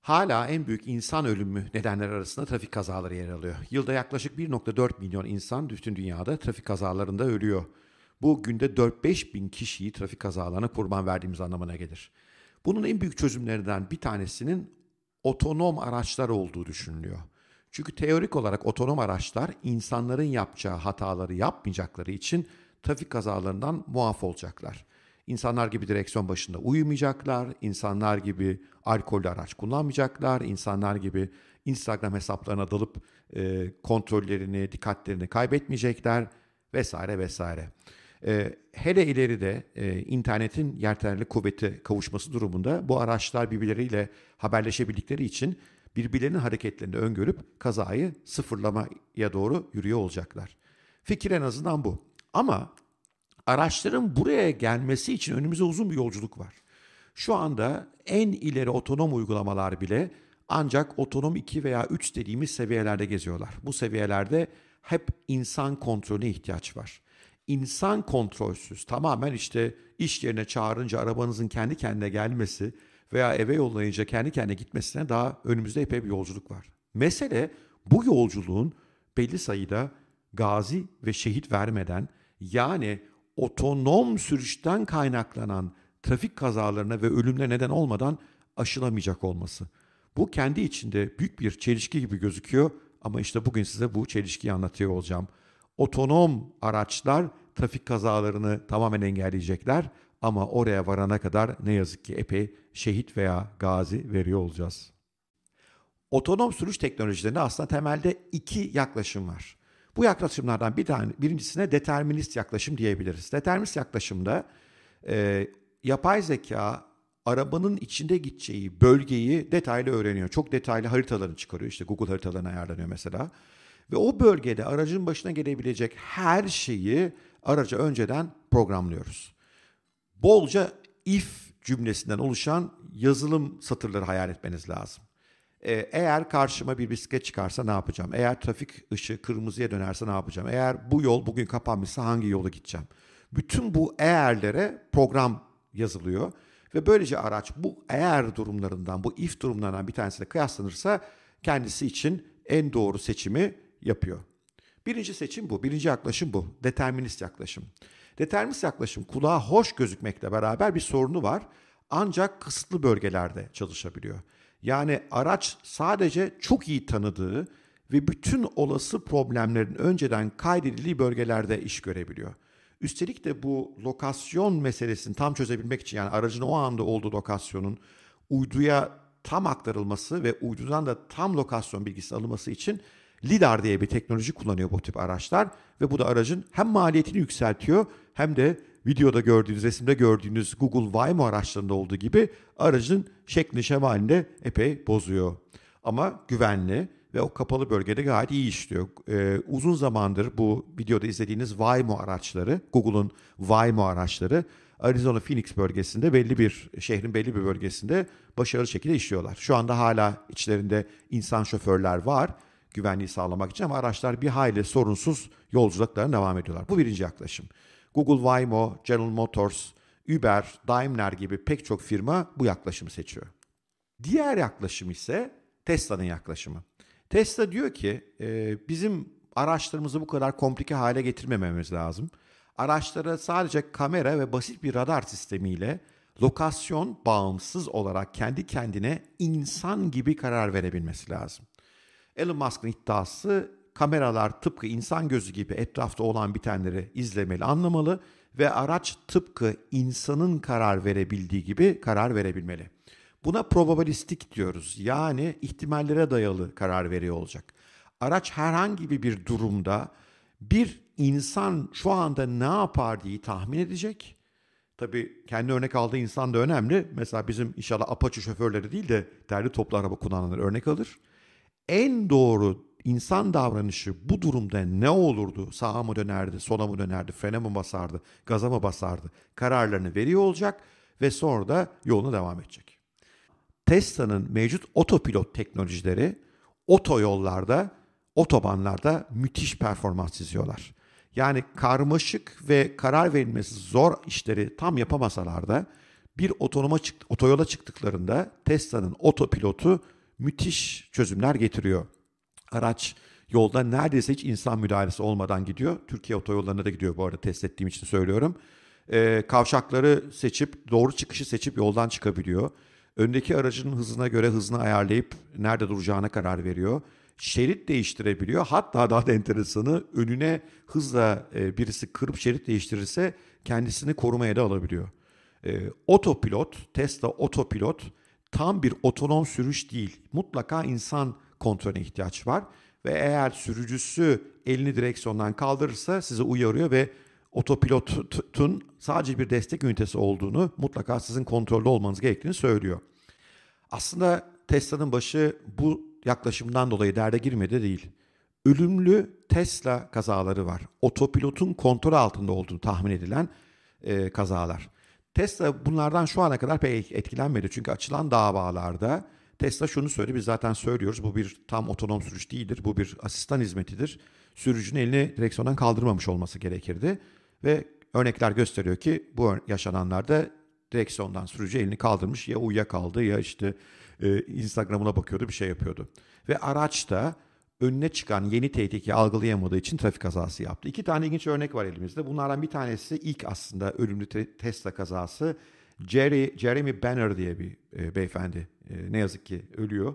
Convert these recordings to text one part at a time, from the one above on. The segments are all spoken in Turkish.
Hala en büyük insan ölümü nedenler arasında trafik kazaları yer alıyor. Yılda yaklaşık 1.4 milyon insan bütün dünyada trafik kazalarında ölüyor. Bu günde 4-5 bin kişiyi trafik kazalarına kurban verdiğimiz anlamına gelir. Bunun en büyük çözümlerinden bir tanesinin otonom araçlar olduğu düşünülüyor. Çünkü teorik olarak otonom araçlar insanların yapacağı hataları yapmayacakları için trafik kazalarından muaf olacaklar. İnsanlar gibi direksiyon başında uyumayacaklar, insanlar gibi alkollü araç kullanmayacaklar, insanlar gibi Instagram hesaplarına dalıp e, kontrollerini, dikkatlerini kaybetmeyecekler vesaire vesaire. E, hele ileride e, internetin yeterli kuvveti kavuşması durumunda bu araçlar birbirleriyle haberleşebildikleri için birbirlerinin hareketlerini öngörüp kazayı sıfırlamaya doğru yürüyor olacaklar. Fikir en azından bu. Ama araçların buraya gelmesi için önümüzde uzun bir yolculuk var. Şu anda en ileri otonom uygulamalar bile ancak otonom 2 veya 3 dediğimiz seviyelerde geziyorlar. Bu seviyelerde hep insan kontrolüne ihtiyaç var. İnsan kontrolsüz tamamen işte iş yerine çağırınca arabanızın kendi kendine gelmesi veya eve yollayınca kendi kendine gitmesine daha önümüzde epey bir yolculuk var. Mesele bu yolculuğun belli sayıda gazi ve şehit vermeden yani otonom sürüşten kaynaklanan trafik kazalarına ve ölümle neden olmadan aşılamayacak olması. Bu kendi içinde büyük bir çelişki gibi gözüküyor ama işte bugün size bu çelişkiyi anlatıyor olacağım. Otonom araçlar trafik kazalarını tamamen engelleyecekler ama oraya varana kadar ne yazık ki epey şehit veya gazi veriyor olacağız. Otonom sürüş teknolojilerinde aslında temelde iki yaklaşım var. Bu yaklaşımlardan bir tane, birincisine determinist yaklaşım diyebiliriz. Determinist yaklaşımda e, yapay zeka arabanın içinde gideceği bölgeyi detaylı öğreniyor. Çok detaylı haritalarını çıkarıyor. İşte Google haritalarına ayarlanıyor mesela. Ve o bölgede aracın başına gelebilecek her şeyi araca önceden programlıyoruz. Bolca if cümlesinden oluşan yazılım satırları hayal etmeniz lazım. Ee, eğer karşıma bir bisiklet çıkarsa ne yapacağım? Eğer trafik ışığı kırmızıya dönerse ne yapacağım? Eğer bu yol bugün kapanmışsa hangi yola gideceğim? Bütün bu eğerlere program yazılıyor ve böylece araç bu eğer durumlarından, bu if durumlarından bir tanesiyle kıyaslanırsa kendisi için en doğru seçimi yapıyor. Birinci seçim bu, birinci yaklaşım bu, determinist yaklaşım. Determinist yaklaşım kulağa hoş gözükmekle beraber bir sorunu var ancak kısıtlı bölgelerde çalışabiliyor. Yani araç sadece çok iyi tanıdığı ve bütün olası problemlerin önceden kaydedildiği bölgelerde iş görebiliyor. Üstelik de bu lokasyon meselesini tam çözebilmek için yani aracın o anda olduğu lokasyonun uyduya tam aktarılması ve uydudan da tam lokasyon bilgisi alınması için LIDAR diye bir teknoloji kullanıyor bu tip araçlar ve bu da aracın hem maliyetini yükseltiyor hem de videoda gördüğünüz, resimde gördüğünüz Google Waymo araçlarında olduğu gibi aracın şeklini şemalini epey bozuyor. Ama güvenli ve o kapalı bölgede gayet iyi işliyor. Ee, uzun zamandır bu videoda izlediğiniz Waymo araçları, Google'un Waymo araçları Arizona Phoenix bölgesinde belli bir şehrin belli bir bölgesinde başarılı şekilde işliyorlar. Şu anda hala içlerinde insan şoförler var güvenliği sağlamak için ama araçlar bir hayli sorunsuz yolculuklarına devam ediyorlar. Bu birinci yaklaşım. Google Waymo, General Motors, Uber, Daimler gibi pek çok firma bu yaklaşımı seçiyor. Diğer yaklaşım ise Tesla'nın yaklaşımı. Tesla diyor ki e, bizim araçlarımızı bu kadar komplike hale getirmememiz lazım. Araçlara sadece kamera ve basit bir radar sistemiyle lokasyon bağımsız olarak kendi kendine insan gibi karar verebilmesi lazım. Elon Musk'ın iddiası kameralar tıpkı insan gözü gibi etrafta olan bitenleri izlemeli, anlamalı ve araç tıpkı insanın karar verebildiği gibi karar verebilmeli. Buna probabilistik diyoruz. Yani ihtimallere dayalı karar veriyor olacak. Araç herhangi bir durumda bir insan şu anda ne yapar diye tahmin edecek. Tabii kendi örnek aldığı insan da önemli. Mesela bizim inşallah Apache şoförleri değil de derli toplu araba kullananlar örnek alır. En doğru insan davranışı bu durumda ne olurdu? Sağa mı dönerdi, sola mı dönerdi, frene mi basardı, gaza mı basardı? Kararlarını veriyor olacak ve sonra da yoluna devam edecek. Tesla'nın mevcut otopilot teknolojileri otoyollarda, otobanlarda müthiş performans çiziyorlar. Yani karmaşık ve karar verilmesi zor işleri tam yapamasalar da Bir otonoma çık, otoyola çıktıklarında Tesla'nın otopilotu müthiş çözümler getiriyor. Araç yolda neredeyse hiç insan müdahalesi olmadan gidiyor. Türkiye otoyollarına da gidiyor bu arada test ettiğim için söylüyorum. Ee, kavşakları seçip doğru çıkışı seçip yoldan çıkabiliyor. Öndeki aracın hızına göre hızını ayarlayıp nerede duracağına karar veriyor. Şerit değiştirebiliyor. Hatta daha da enteresanı önüne hızla e, birisi kırıp şerit değiştirirse kendisini korumaya da alabiliyor. E, otopilot, Tesla otopilot tam bir otonom sürüş değil. Mutlaka insan kontrolüne ihtiyaç var. Ve eğer sürücüsü elini direksiyondan kaldırırsa sizi uyarıyor ve otopilotun sadece bir destek ünitesi olduğunu mutlaka sizin kontrolde olmanız gerektiğini söylüyor. Aslında Tesla'nın başı bu yaklaşımdan dolayı derde girmedi değil. Ölümlü Tesla kazaları var. Otopilotun kontrol altında olduğunu tahmin edilen e, kazalar. Tesla bunlardan şu ana kadar pek etkilenmedi. Çünkü açılan davalarda Tesla şunu söyledi. Biz zaten söylüyoruz. Bu bir tam otonom sürüş değildir. Bu bir asistan hizmetidir. Sürücünün elini direksiyondan kaldırmamış olması gerekirdi. Ve örnekler gösteriyor ki bu yaşananlarda direksiyondan sürücü elini kaldırmış ya uyuyakaldı ya işte e, Instagram'ına bakıyordu bir şey yapıyordu. Ve araç da önüne çıkan yeni tehlikeyi algılayamadığı için trafik kazası yaptı. İki tane ilginç örnek var elimizde. Bunlardan bir tanesi ilk aslında ölümlü Tesla kazası. Jerry, Jeremy Banner diye bir e, beyefendi e, ne yazık ki ölüyor.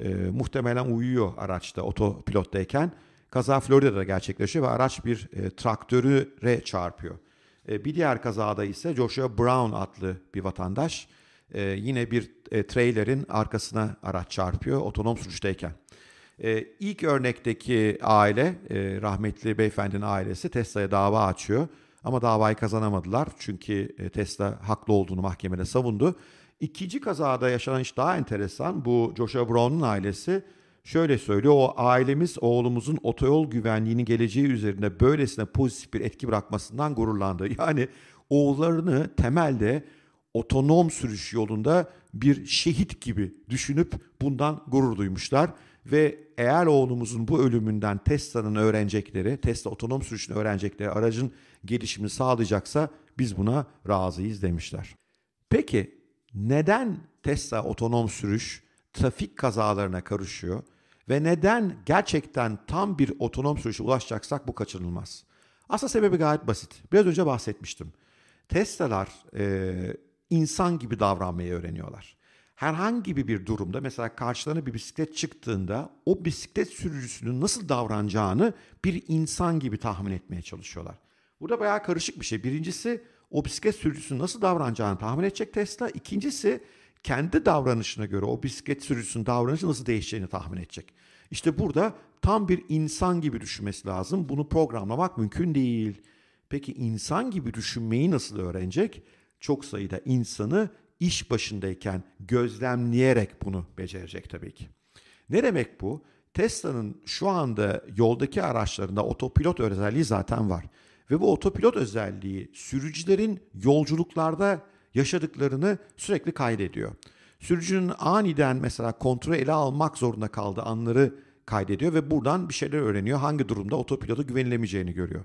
E, muhtemelen uyuyor araçta otopilottayken. Kaza Florida'da gerçekleşiyor ve araç bir e, traktörüre çarpıyor. E, bir diğer kazada ise Joshua Brown adlı bir vatandaş e, yine bir e, trailerin arkasına araç çarpıyor otonom sürüşteyken. E, ilk örnekteki aile, e, rahmetli beyefendinin ailesi Tesla'ya dava açıyor. Ama davayı kazanamadılar çünkü e, Tesla haklı olduğunu mahkemede savundu. İkinci kazada yaşanan iş daha enteresan. Bu Joshua Brown'un ailesi şöyle söylüyor. O ailemiz oğlumuzun otoyol güvenliğinin geleceği üzerinde böylesine pozitif bir etki bırakmasından gururlandı. Yani oğullarını temelde otonom sürüş yolunda bir şehit gibi düşünüp bundan gurur duymuşlar. Ve eğer oğlumuzun bu ölümünden Tesla'nın öğrenecekleri, Tesla otonom sürüşünü öğrenecekleri aracın gelişimini sağlayacaksa biz buna razıyız demişler. Peki neden Tesla otonom sürüş trafik kazalarına karışıyor ve neden gerçekten tam bir otonom sürüşe ulaşacaksak bu kaçınılmaz? Aslında sebebi gayet basit. Biraz önce bahsetmiştim. Tesla'lar e, insan gibi davranmayı öğreniyorlar. Herhangi bir durumda mesela karşılarına bir bisiklet çıktığında o bisiklet sürücüsünün nasıl davranacağını bir insan gibi tahmin etmeye çalışıyorlar. Burada bayağı karışık bir şey. Birincisi o bisiklet sürücüsünün nasıl davranacağını tahmin edecek Tesla. İkincisi kendi davranışına göre o bisiklet sürücüsünün davranışı nasıl değişeceğini tahmin edecek. İşte burada tam bir insan gibi düşünmesi lazım. Bunu programlamak mümkün değil. Peki insan gibi düşünmeyi nasıl öğrenecek? Çok sayıda insanı iş başındayken gözlemleyerek bunu becerecek tabii ki. Ne demek bu? Tesla'nın şu anda yoldaki araçlarında otopilot özelliği zaten var. Ve bu otopilot özelliği sürücülerin yolculuklarda yaşadıklarını sürekli kaydediyor. Sürücünün aniden mesela kontrolü ele almak zorunda kaldığı anları kaydediyor ve buradan bir şeyler öğreniyor. Hangi durumda otopilota güvenilemeyeceğini görüyor.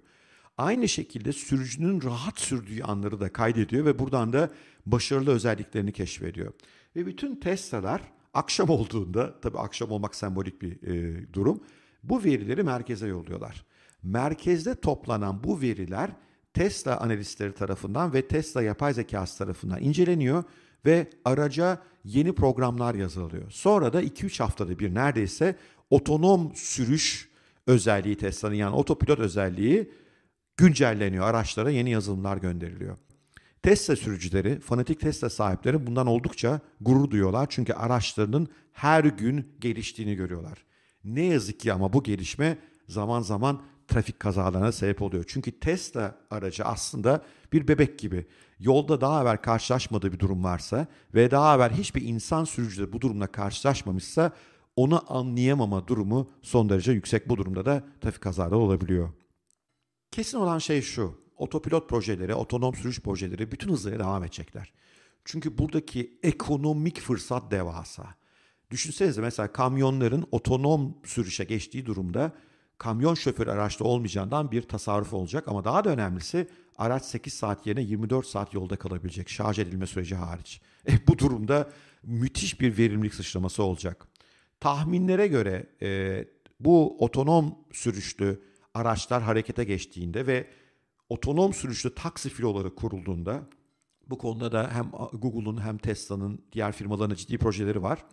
Aynı şekilde sürücünün rahat sürdüğü anları da kaydediyor ve buradan da başarılı özelliklerini keşfediyor. Ve bütün Tesla'lar akşam olduğunda, tabii akşam olmak sembolik bir e, durum, bu verileri merkeze yolluyorlar. Merkezde toplanan bu veriler Tesla analistleri tarafından ve Tesla yapay zekası tarafından inceleniyor ve araca yeni programlar yazılıyor. Sonra da 2-3 haftada bir neredeyse otonom sürüş özelliği Tesla'nın yani otopilot özelliği güncelleniyor. Araçlara yeni yazılımlar gönderiliyor. Tesla sürücüleri, fanatik Tesla sahipleri bundan oldukça gurur duyuyorlar. Çünkü araçlarının her gün geliştiğini görüyorlar. Ne yazık ki ama bu gelişme zaman zaman trafik kazalarına sebep oluyor. Çünkü Tesla aracı aslında bir bebek gibi. Yolda daha evvel karşılaşmadığı bir durum varsa ve daha evvel hiçbir insan sürücü bu durumla karşılaşmamışsa onu anlayamama durumu son derece yüksek. Bu durumda da trafik kazaları olabiliyor. Kesin olan şey şu. Otopilot projeleri, otonom sürüş projeleri bütün hızıyla devam edecekler. Çünkü buradaki ekonomik fırsat devasa. Düşünsenize mesela kamyonların otonom sürüşe geçtiği durumda kamyon şoförü araçta olmayacağından bir tasarruf olacak ama daha da önemlisi araç 8 saat yerine 24 saat yolda kalabilecek şarj edilme süreci hariç. E, bu durumda müthiş bir verimlilik sıçraması olacak. Tahminlere göre e, bu otonom sürüşlü araçlar harekete geçtiğinde ve otonom sürüşlü taksi filoları kurulduğunda bu konuda da hem Google'un hem Tesla'nın diğer firmaların ciddi projeleri var.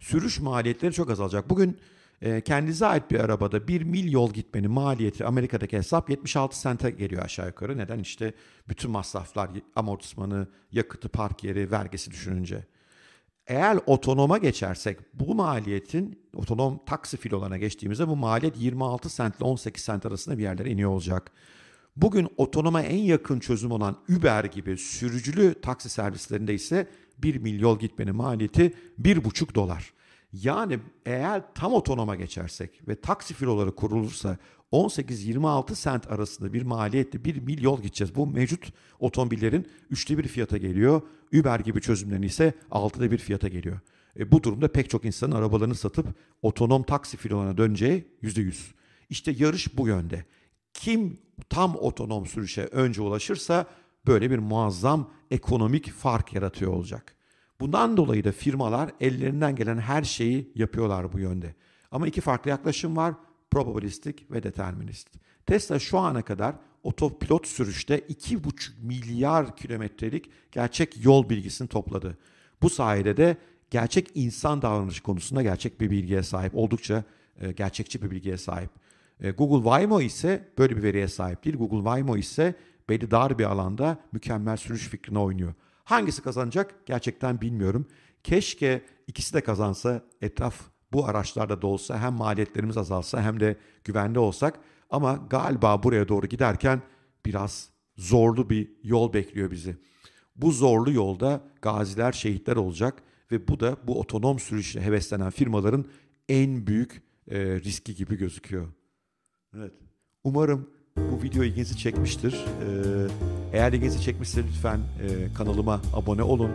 Sürüş maliyetleri çok azalacak. Bugün e, kendinize ait bir arabada bir mil yol gitmenin maliyeti Amerika'daki hesap 76 sente geliyor aşağı yukarı. Neden? İşte bütün masraflar, amortismanı, yakıtı, park yeri, vergisi düşününce. Eğer otonoma geçersek bu maliyetin otonom taksi filolarına geçtiğimizde bu maliyet 26 sent ile 18 sent arasında bir yerlere iniyor olacak. Bugün otonoma en yakın çözüm olan Uber gibi sürücülü taksi servislerinde ise 1 mil yol gitmenin maliyeti 1,5 dolar. Yani eğer tam otonoma geçersek ve taksi filoları kurulursa 18-26 sent arasında bir maliyette bir mil yol gideceğiz. Bu mevcut otomobillerin üçte bir fiyata geliyor. Uber gibi çözümlerin ise altıda bir fiyata geliyor. E, bu durumda pek çok insanın arabalarını satıp otonom taksi filolarına döneceği yüzde yüz. İşte yarış bu yönde. Kim tam otonom sürüşe önce ulaşırsa böyle bir muazzam ekonomik fark yaratıyor olacak. Bundan dolayı da firmalar ellerinden gelen her şeyi yapıyorlar bu yönde. Ama iki farklı yaklaşım var. Probabilistik ve determinist. Tesla şu ana kadar otopilot sürüşte 2,5 milyar kilometrelik gerçek yol bilgisini topladı. Bu sayede de gerçek insan davranışı konusunda gerçek bir bilgiye sahip. Oldukça e, gerçekçi bir bilgiye sahip. E, Google Waymo ise böyle bir veriye sahip değil. Google Waymo ise belli dar bir alanda mükemmel sürüş fikrine oynuyor. Hangisi kazanacak gerçekten bilmiyorum. Keşke ikisi de kazansa etraf bu araçlarda da olsa hem maliyetlerimiz azalsa hem de güvenli olsak. Ama galiba buraya doğru giderken biraz zorlu bir yol bekliyor bizi. Bu zorlu yolda gaziler, şehitler olacak ve bu da bu otonom sürüşe heveslenen firmaların en büyük e, riski gibi gözüküyor. Evet. Umarım bu video ilginizi çekmiştir. Ee, eğer ilginizi çekmişse lütfen e, kanalıma abone olun.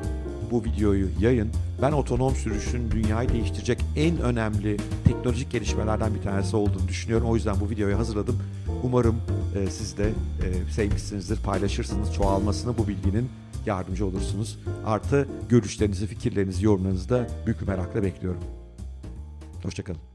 Bu videoyu yayın. Ben otonom sürüşün dünyayı değiştirecek en önemli teknolojik gelişmelerden bir tanesi olduğunu düşünüyorum. O yüzden bu videoyu hazırladım. Umarım e, siz de e, sevmişsinizdir, paylaşırsınız. Çoğalmasına bu bilginin yardımcı olursunuz. Artı görüşlerinizi, fikirlerinizi, yorumlarınızı da büyük merakla bekliyorum. Hoşçakalın.